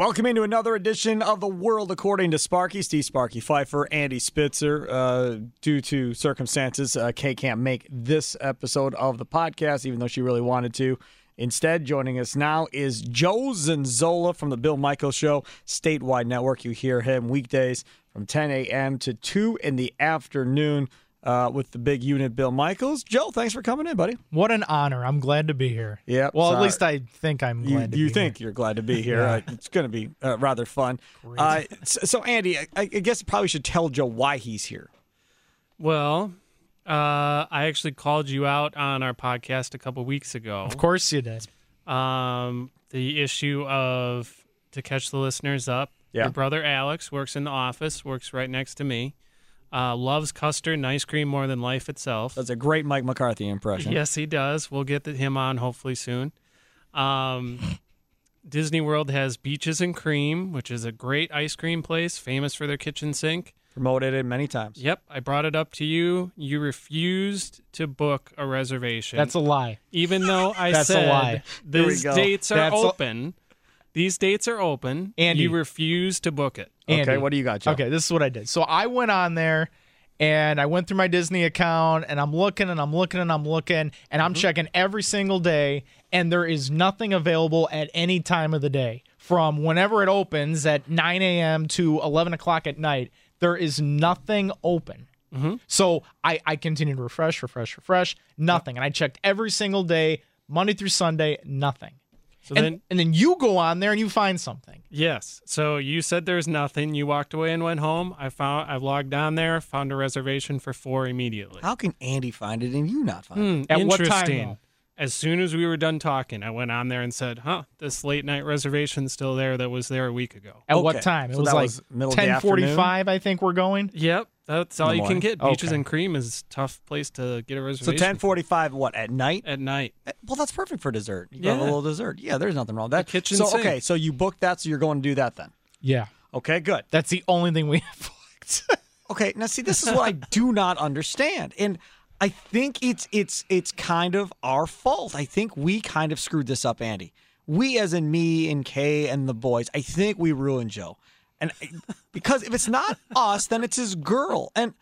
Welcome into another edition of the World According to Sparky. Steve Sparky Pfeiffer, Andy Spitzer. Uh, due to circumstances, uh, Kay can't make this episode of the podcast, even though she really wanted to. Instead, joining us now is Joe Zenzola from the Bill Michaels Show, statewide network. You hear him weekdays from 10 a.m. to 2 in the afternoon uh, with the big unit, Bill Michaels. Joe, thanks for coming in, buddy. What an honor. I'm glad to be here. Yeah. Well, sorry. at least I think I'm You, glad to you be think here. you're glad to be here. Yeah. Uh, it's going to be uh, rather fun. Uh, so, so, Andy, I, I guess I probably should tell Joe why he's here. Well, uh, I actually called you out on our podcast a couple weeks ago. Of course you did. Um, the issue of to catch the listeners up. Yeah. Your brother Alex works in the office, works right next to me. Uh, loves custard and ice cream more than life itself. That's a great Mike McCarthy impression. Yes, he does. We'll get the- him on hopefully soon. Um, Disney World has Beaches and Cream, which is a great ice cream place, famous for their kitchen sink. Promoted it many times. Yep, I brought it up to you. You refused to book a reservation. That's a lie. even though I That's a said lie. Here these dates are That's a- open. These dates are open. and you refuse to book it. Okay, what do you got, Joe? Okay, this is what I did. So I went on there and I went through my Disney account and I'm looking and I'm looking and I'm looking and Mm-hmm. I'm checking every single day and there is nothing available at any time of the day. From whenever it opens at 9 a.m. to 11 o'clock at night, there is nothing open. Mm-hmm. So I, I continued to refresh, refresh, refresh, nothing. And I checked every single day, Monday through Sunday, nothing. So And, then, and then you go on there and you find something. yes. So you said there's nothing. You walked away and went home. I found. I logged on there, found a reservation for four immediately. How can Andy find it and you not find it? Hmm, At what time, interesting. though? As soon as we were done talking, I went on there and said, "Huh, this late night reservation still there that was there a week ago." At Okay. what time? It So was like was middle 10:45. I think we're going. Yep, that's all you can get. Beaches Okay. and Cream is a tough place to get a reservation. So reservation. 1045, what, at night? at night. Eh, Well, that's perfect for dessert. You got a little dessert. Yeah, there's nothing wrong with that. The kitchen so, sink. okay, so you booked that, so you're going to do that then. Yeah, Okay, good. that's the only thing we have booked. Okay, now see, this is what I do not understand, and I think it's it's it's kind of our fault. I think we kind of screwed this up, Andy. We, as in me and Kay and the boys, I think we ruined Joe, and because if it's not us, then it's his girl, and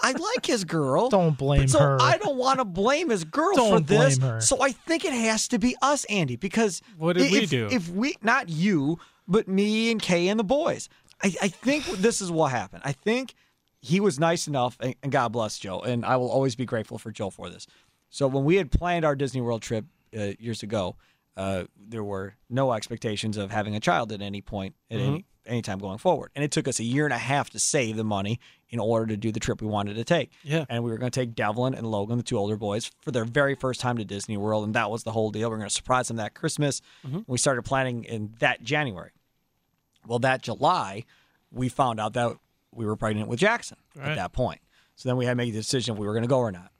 I like his girl. Don't blame but so her. I don't want to blame his girl Don't for this. her. So I think it has to be us, Andy, because What did we do? If we, not you, but me and Kay and the boys, I, I think this is what happened. I think he was nice enough, and, and God bless Joe, and I will always be grateful for Joe for this. So when we had planned our Disney World trip uh, years ago, uh, there were no expectations of having a child at any point at any any time going forward, and it took us a year and a half to save the money in order to do the trip we wanted to take. Yeah. and we were going to take Devlin and Logan, the two older boys, for their very first time to Disney World, and that was the whole deal. We are going to surprise them that Christmas. We started planning in that January. Well, that July, we found out that we were pregnant with Jackson at that point. So then we had to make the decision if we were going to go or not.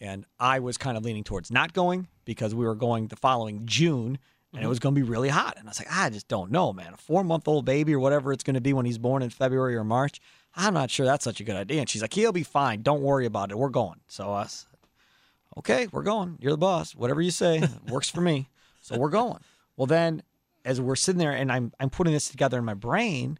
And I was kind of leaning towards not going because we were going the following June and it mm-hmm. was going to be really hot. And I was like, I just don't know, man. A four month old baby or whatever it's going to be when he's born in February or March, I'm not sure that's such a good idea. And she's like, he'll be fine. Don't worry about it. We're going. So I said, okay, we're going. You're the boss. Whatever you say works for me. So we're going. Well, then as we're sitting there and I'm, I'm putting this together in my brain,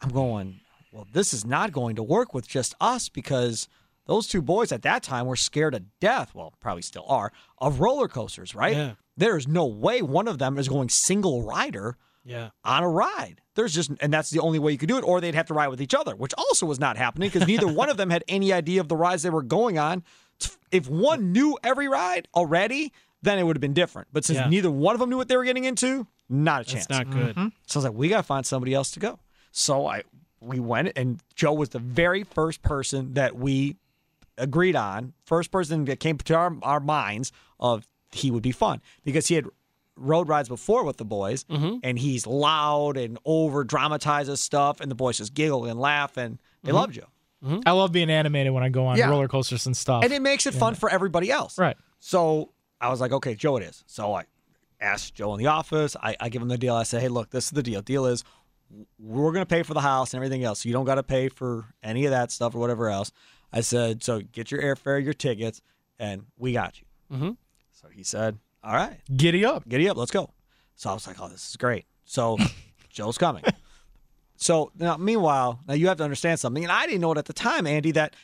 I'm going, well, this is not going to work with just us because those two boys at that time were scared to death. Well, probably still are of roller coasters, right? Yeah. There's no way one of them is going single rider Yeah. on a ride. There's just, and that's the only way you could do it, or they'd have to ride with each other, which also was not happening because neither one of them had any idea of the rides they were going on. If one knew every ride already, then it would have been different. But since Yeah. neither one of them knew what they were getting into, not a chance. That's not good. So I was like, we gotta find somebody else to go. So I we went and Joe was the very first person that we agreed on, first person that came to our, our minds of he would be fun because he had rode rides before with the boys mm-hmm. and he's loud and over dramatizes stuff and the boys just giggle and laugh and they mm-hmm. love Joe. Mm-hmm. I love being animated when I go on Yeah. roller coasters and stuff. And it makes it fun for everybody else. Right. So I was like, okay, Joe, it is. So I asked Joe in the office. I, I give him the deal. I say, hey, look, this is the deal. Deal is we're going to pay for the house and everything else. So you don't got to pay for any of that stuff or whatever else. I said, so get your airfare, your tickets, and we got you. Mm-hmm. So he said, all right, Giddy up. giddy up, let's go. So I was like, oh, this is great. So Joe's coming. so now, meanwhile, now you have to understand something, and I didn't know it at the time, Andy, that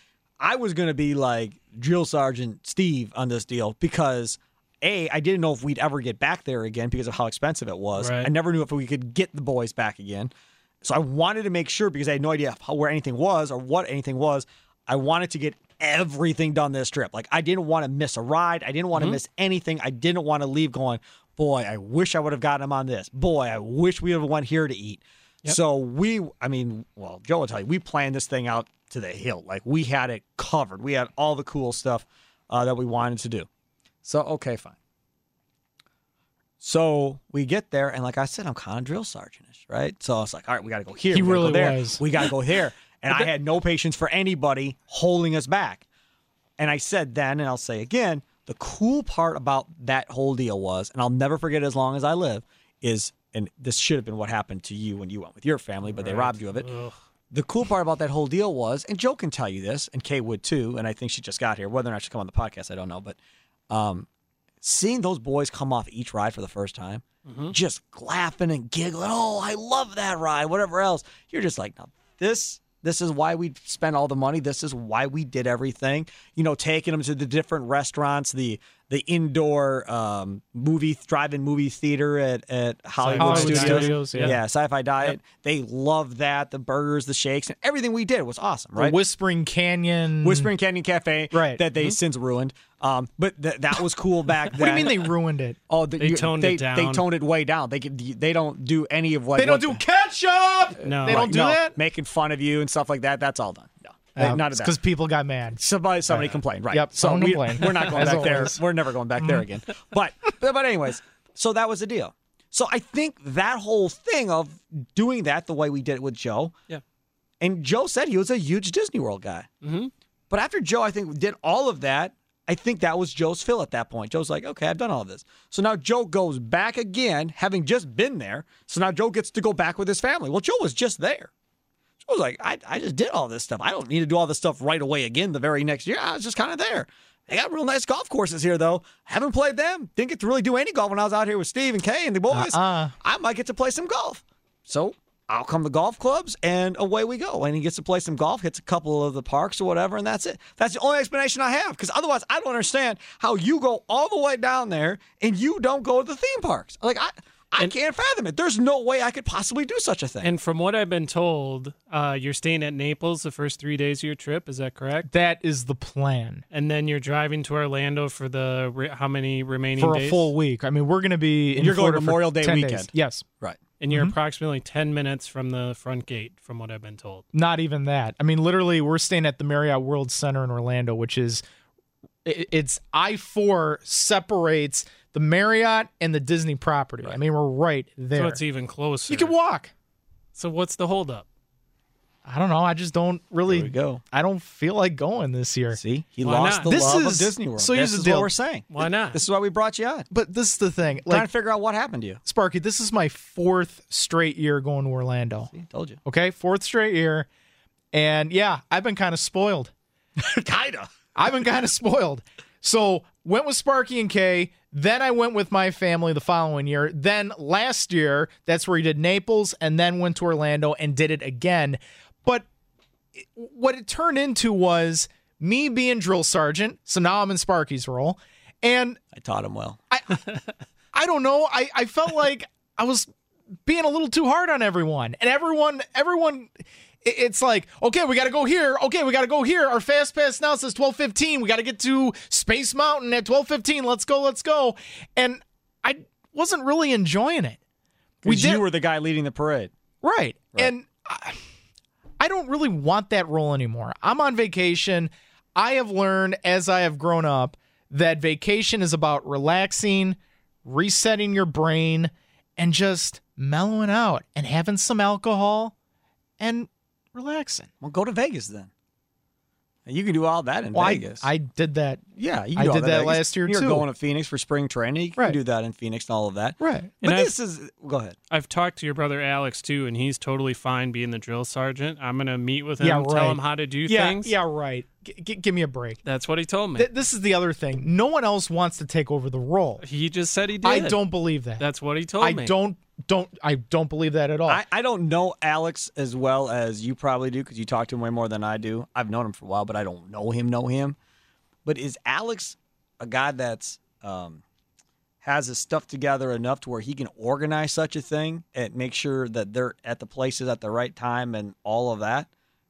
I was going to be like drill sergeant Steve on this deal because a I didn't know if we'd ever get back there again because of how expensive it was. Right. I never knew if we could get the boys back again. So I wanted to make sure because I had no idea how, where anything was or what anything was. I wanted to get everything done this trip. Like I didn't want to miss a ride. I didn't want to miss anything. I didn't want to leave going, boy, I wish I would have gotten him on this. Boy, I wish we would have went here to eat. So we, I mean, well, Joe will tell you, we planned this thing out to the hill. Like we had it covered. We had all the cool stuff uh, that we wanted to do. So okay, fine. So we get there, and like I said, I'm kind of drill sergeantish, right? So I was like, all right, we got to go here. He we really go there. was. We got to go here. And I had no patience for anybody holding us back. And I said then, and I'll say again, the cool part about that whole deal was, and I'll never forget as long as I live, is, and this should have been what happened to you when you went with your family, but they robbed you of it. The cool part about that whole deal was, and Joe can tell you this, and Kay would too, and I think she just got here. Whether or not she come on the podcast, I don't know, but um, seeing those boys come off each ride for the first time, just laughing and giggling, oh, I love that ride, whatever else. You're just like, no, this this is why we spent all the money. This is why we did everything. You know, taking them to the different restaurants, the the indoor um, movie drive-in movie theater at, at Hollywood, Hollywood Studios. Studios, yeah. yeah, Sci-Fi Dine-In. They loved that. The burgers, the shakes, and everything we did was awesome, The right? Whispering Canyon. Whispering Canyon Cafe, Right. That they since ruined. Um, but th- that was cool back then. What do you mean they ruined it? Oh, the, They you- toned they, it down. They toned it way down. They they don't do any of what They don't what do the- ketchup. No. they don't do no, that. Making fun of you and stuff like that. That's all done. No, They- none because people got mad. Somebody, somebody complained, right? Yep, So we, complained. we're not going back there. We're never going back there again. But, but, but anyways, so that was the deal. So I think that whole thing of doing that the way we did it with Joe. Yeah. And Joe said he was a huge Disney World guy. Mm-hmm. But after Joe, I think did all of that. I think that was Joe's fill at that point. Joe's like, okay, I've done all of this. So now Joe goes back again, having just been there. So now Joe gets to go back with his family. Well, Joe was just there. Joe was like, I, I just did all this stuff. I don't need to do all this stuff right away again the very next year. I was just kind of there. They got real nice golf courses here, though. Haven't played them. Didn't get to really do any golf when I was out here with Steve and Kay and the boys. Uh-uh. I might get to play some golf. So I'll come to golf clubs and away we go. And he gets to play some golf, hits a couple of the parks or whatever, and that's it. That's the only explanation I have. Because otherwise, I don't understand how you go all the way down there and you don't go to the theme parks. Like I, I can't fathom it. There's no way I could possibly do such a thing. And from what I've been told, uh, you're staying at Naples the first three days of your trip. Is that correct? That is the plan And then you're driving to Orlando for the re- how many remaining for days? a full week. I mean, we're going to be in You're going Florida for Memorial Day 10 days. weekend. Yes, right. and you're approximately ten minutes from the front gate, from what I've been told. not even that. I mean, literally, we're staying at the Marriott World Center in Orlando, which is it's I four separates the Marriott and the Disney property. I mean, we're right there. So it's even closer. you can walk. So what's the holdup? I don't know. I just don't really. We go. I don't feel like going this year. See, he Why lost not? the This love is- of Disney World. so this here's the is deal. what we're saying. Why not? This is why we brought you on. But this is the thing, Like, Trying to figure out what happened to you. Sparky. This is my fourth straight year going to Orlando. See, told you. Okay, fourth straight year, and yeah, I've been kind of spoiled. Kinda. I've been kind of spoiled. So went with Sparky and Kay. Then I went with my family the following year. Then last year, that's where he did Naples, and then went to Orlando and did it again. But what it turned into was me being drill sergeant. So now I'm in Sparky's role, and I taught him well. I I don't know. I, I felt like I was being a little too hard on everyone. And everyone, everyone, it's like, okay, we got to go here. Okay, we got to go here. Our fast pass now says 1215. We got to get to Space Mountain at 1215. Let's go, let's go. And I wasn't really enjoying it. We did. you were the guy leading the parade. Right. And I, I don't really want that role anymore. I'm on vacation. I have learned as I have grown up that vacation is about relaxing, resetting your brain, and just mellowing out and having some alcohol and relaxing. Well, go to Vegas then. You can do all that in Well, Vegas. I, did that. yeah, you can I do all did that in Vegas. last year, too. You're too. going to Phoenix for spring training. You can Right. do that in Phoenix and all of that. Right. But And I've- this is go ahead. I've talked to your brother Alex too, and he's totally fine being the drill sergeant. I'm gonna meet with him, Yeah, tell him how to do Yeah, things. yeah, right. G- g- give me a break. That's what he told me. Th- this is the other thing. No one else wants to take over the role. he just said he did. I don't believe that. That's what he told I me. I don't don't I don't believe that at all. I, I don't know Alex as well as you probably do because you talk to him way more than I do. I've known him for a while, but I don't know him, know him. But is Alex a guy that's um, has his stuff together enough to where he can organize such a thing and make sure that they're at the places at the right time and all of that?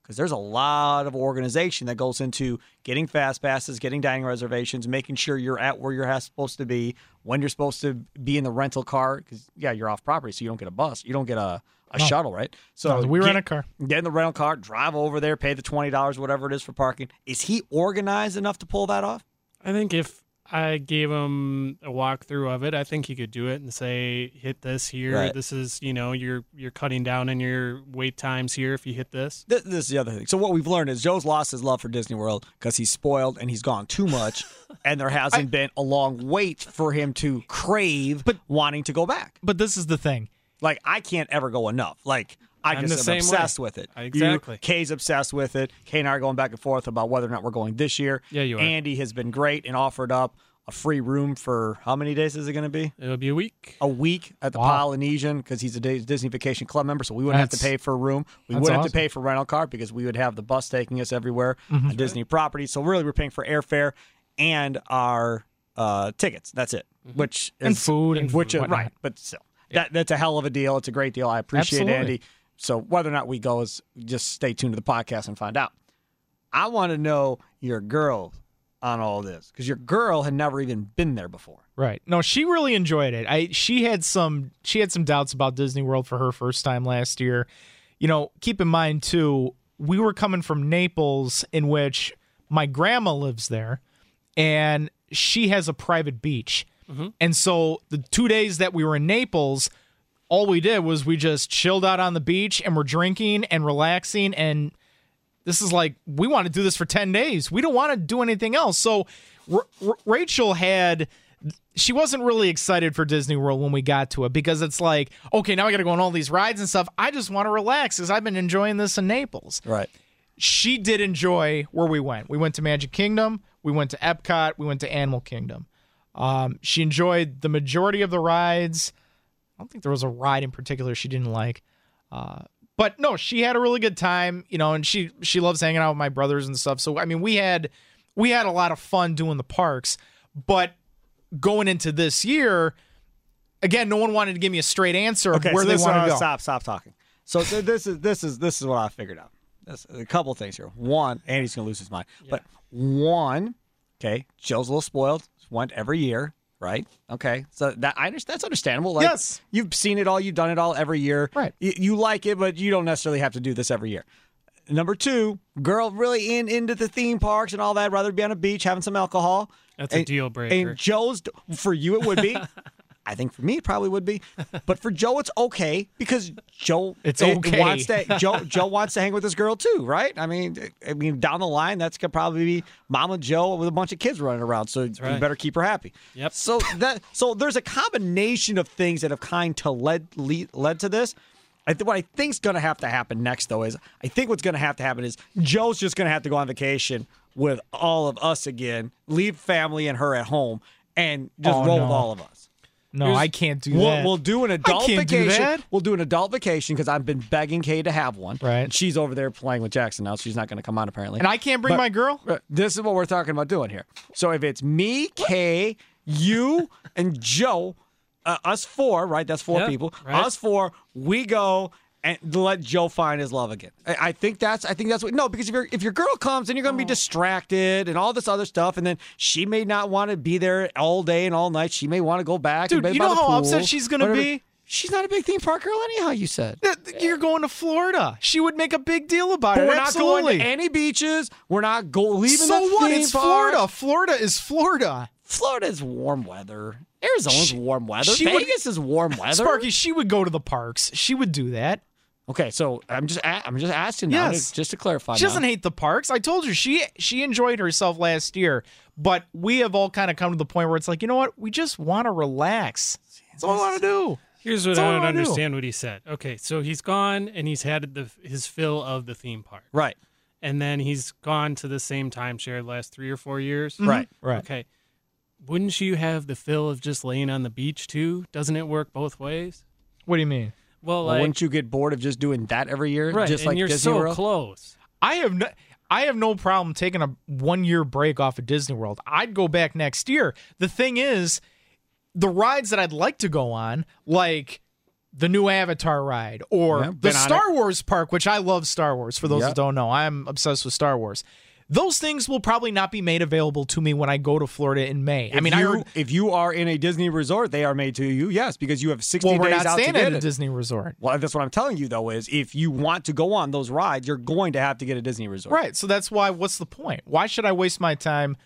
Because there's a lot of organization that goes into getting fast passes, getting dining reservations, making sure you're at where you're supposed to be, when you're supposed to be in the rental car. Because yeah, you're off property, so you don't get a bus, you don't get a, a shuttle, right? So No, we get- rent a car. Get in the rental car, drive over there, pay the twenty dollars, whatever it is for parking. Is he organized enough to pull that off? I think if I gave him a walkthrough of it, I think he could do it and say, "Hit this here. Right. This is you know you're you're cutting down in your wait times here if you hit this." This, this is the other thing. So what we've learned is Joe's lost his love for Disney World because he's spoiled and he's gone too much, and there hasn't been a long wait for him to crave But- wanting to go back. but this is the thing. Like I can't ever go enough. Like I I'm just am same way. obsessed with it. Exactly. You, Kay's obsessed with it. Kay and I are going back and forth about whether or not we're going this year. Yeah, you are. Andy has been great and offered up a free room for how many days is it going to be? It'll be a week. a week at the Wow. Polynesian because he's a Disney Vacation Club member, so we wouldn't have to pay for a room. We wouldn't have to pay for rental car because we would have the bus taking us everywhere Mm-hmm. on Disney property. So really, we're paying for airfare and our uh, tickets. That's it. Which is, And food and which is whatnot. right, but still, that that's a hell of a deal. It's a great deal. I appreciate Absolutely. Andy. So whether or not we go is just stay tuned to the podcast and find out. I want to know your girl on all this because your girl had never even been there before. Right. No, she really enjoyed it. I she had some she had some doubts about Disney World for her first time last year. You know, keep in mind too, we were coming from Naples in which my grandma lives there and she has a private beach. Mm-hmm. And so the 2 days that we were in Naples, all we did was we just chilled out on the beach and we're drinking and relaxing. And this is like we want to do this for 10 days. We don't want to do anything else. So R- R- rachel had she wasn't really excited for disney world when we got to it because it's like okay now i gotta go on all these rides and stuff. I just want to relax because i've been enjoying this in naples. Right. she did enjoy where we went. We went to magic kingdom. We went to epcot. We went to animal kingdom. Um, she enjoyed the majority of the rides i don't think there was a ride in particular she didn't like uh, but no, she had a really good time, you know, and she she loves hanging out with my brothers and stuff. So I mean, we had we had a lot of fun doing the parks. But going into this year, again, no one wanted to give me a straight answer of Okay, where so they this, want uh, to go. Stop, stop talking. So th- this is this is this is what I figured out. This, a couple things here. One, Andy's gonna lose his mind. But one, okay, Jill's a little spoiled. Went every year, right? Okay, so that I understand. That's understandable. Like, Yes. you've seen it all. You've done it all every year. Right. You, you like it, but you don't necessarily have to do this every year. Number two, girl, really in into the theme parks and all that. Rather be on a beach having some alcohol. That's a deal breaker. And Joe's for you, it would be. I think for me, it probably would be. But for Joe, it's okay because Joe It's it- okay. wants to Joe Joe wants to hang with this girl too, right? I mean, I mean down the line, that's gonna probably be Mama Joe with a bunch of kids running around. So you better keep her happy. Yep. So that so there's a combination of things that have kind to led lead, led to this. I th- what I think's going to have to happen next, though, is I think what's going to have to happen is Joe's just going to have to go on vacation with all of us again, leave family and her at home, and just Oh, roll with all of us. No, Here's- I can't do We'll, that. we'll do an adult do vacation. that. We'll do an adult vacation because I've been begging Kay to have one. Right. And she's over there playing with Jackson now. She's not going to come on apparently. and I can't bring But- my girl. Uh, This is what we're talking about doing here. So if it's me, Kay, you, and Joe, uh, us four, right? That's four Yep, people. right. Us four, we go and let Joe find his love again. I, I think that's. I think that's what. No, because if your if your girl comes, then you're going to be mm. distracted and all this other stuff, and then she may not want to be there all day and all night. She may want to go back. Dude, and you know how pool, upset she's gonna whatever. be? She's not a big theme park girl anyhow. You said. You're going to Florida. She would make a big deal about But it. we're not Absolutely. going to any beaches. We're not go leaving so the what? theme It's park. Florida. Florida is Florida. Florida's warm weather. Arizona's She- warm weather. she would- Vegas is warm weather. Sparky, she would go to the parks. She would do that. Okay, so I'm just a- I'm just asking now, Yes. to- just to clarify. She now. doesn't hate the parks. I told you she she enjoyed herself last year, but we have all kind of come to the point where it's like, you know what? We just want to relax. That's all I want to do. Here's what That's all I I don't wanna do. understand what he said. Okay, so he's gone and he's had the, his fill of the theme park. right. and then he's gone to the same timeshare the last three or four years. Mm-hmm. Right. Right. Okay. Wouldn't you have the fill of just laying on the beach too? Doesn't it work both ways? What do you mean? Well, Well, wouldn't you get bored of just doing that every year? right, Just and like you're Disney so World? close. I have no I have no problem taking a one year break off of Disney World. I'd go back next year. The thing is, the rides that I'd like to go on, like the new Avatar ride or Yeah, the been on Star Wars park, which I love Star Wars. For those Yeah. that don't know, I'm obsessed with Star Wars. Those things will probably not be made available to me when I go to Florida in May. I If mean, I heard if you are in a Disney resort, they are made to you. Yes, because you have sixty well, we're days not out to get at a it. Disney resort. Well, that's what I'm telling you though is if you want to go on those rides, you're going to have to get a Disney resort. Right. So that's why. What's the point? Why should I waste my time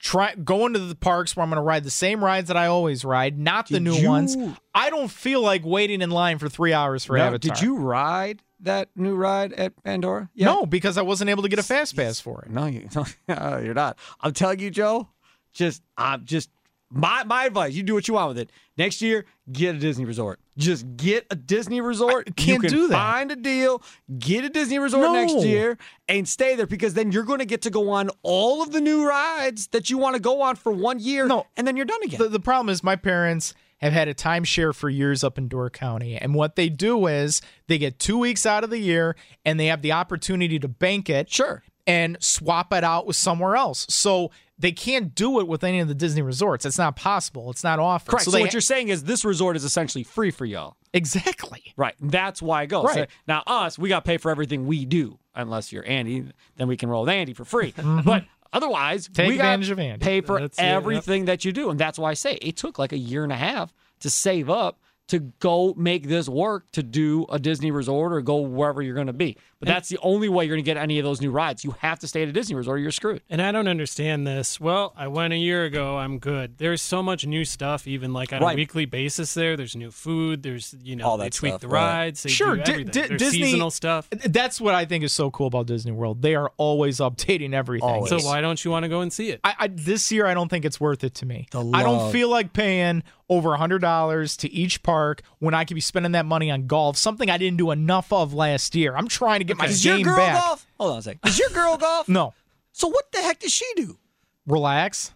try going to the parks where I'm going to ride the same rides that I always ride, not the new you- ones? I don't feel like waiting in line for three hours for Now, Avatar. did you ride that new ride at Pandora? Yeah. No, because I wasn't able to get a fast pass for it. No, you, no, you're not. I'm telling you, Joe. Just, I'm just my my advice. You do what you want with it. Next year, get a Disney resort. Just get a Disney resort. I can't you can do that. Find a deal. Get a Disney resort No. next year and stay there because then you're going to get to go on all of the new rides that you want to go on for one year. No. and then you're done again. The, the problem is my parents have had a timeshare for years up in Door County. And what they do is they get two weeks out of the year and they have the opportunity to bank it. Sure. And swap it out with somewhere else. So they can't do it with any of the Disney resorts. It's not possible. It's not offered. Correct. So, they what you're saying is this resort is essentially free for y'all. exactly. Right. That's why I go. Right. So now us, we got to pay for everything we do. Unless you're Andy, then we can roll with Andy for free. But otherwise, Mm-hmm. Take we of Andy. Pay for That's it, yep. everything that you do, and that's why I say it took like a year and a half to save up to go make this work to do a Disney resort or go wherever you're going to be. But that's the only way you're going to get any of those new rides. You have to stay at a Disney resort or you're screwed. And I don't understand this. Well, I went a year ago. I'm good. There's so much new stuff, even like on Right. a weekly basis. There, there's new food. There's you know All they tweak stuff, the right. rides. They Sure, do Di- everything. Di- There's Disney- seasonal stuff. That's what I think is so cool about Disney World. They are always updating everything. Always. So why don't you want to go and see it? I, I this year I don't think it's worth it to me. The I don't feel like paying over a hundred dollars to each park when I could be spending that money on golf, something I didn't do enough of last year. I'm trying to get my Does game your girl back. golf? Hold on a second. Is your girl golf? No, So what the heck does she do? relax.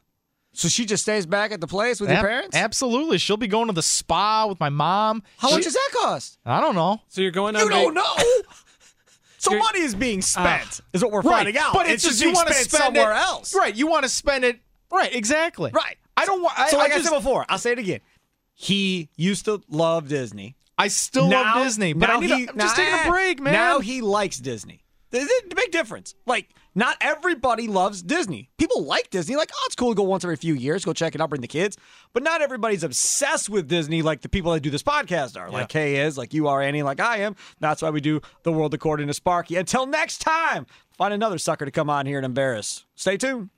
So she just stays back at the place with your parents? Absolutely, she'll be going to the spa with my mom. How She- much does that cost? I don't know. So you're going on. You don't vac- know. So You're- money is being ah. spent, is what we're Right, finding out. but it's, it's, just just you being want to spent spend somewhere it, else. Right, you want to spend it. Right, exactly. Right. I don't want. So, like I, just, said before, I'll say it again. He used to love Disney. I still Now- love Disney, but now I need he- a, I'm just taking a break, man. Now he likes Disney. There's a big difference. Like, not everybody loves Disney. People like Disney. Like, oh, it's cool to go once every few years, go check it out, bring the kids. But not everybody's obsessed with Disney like the people that do this podcast are. Like Kay is, like you are, Annie, like I am. That's why we do The World According to Sparky. Until next time, find another sucker to come on here and embarrass. Stay tuned.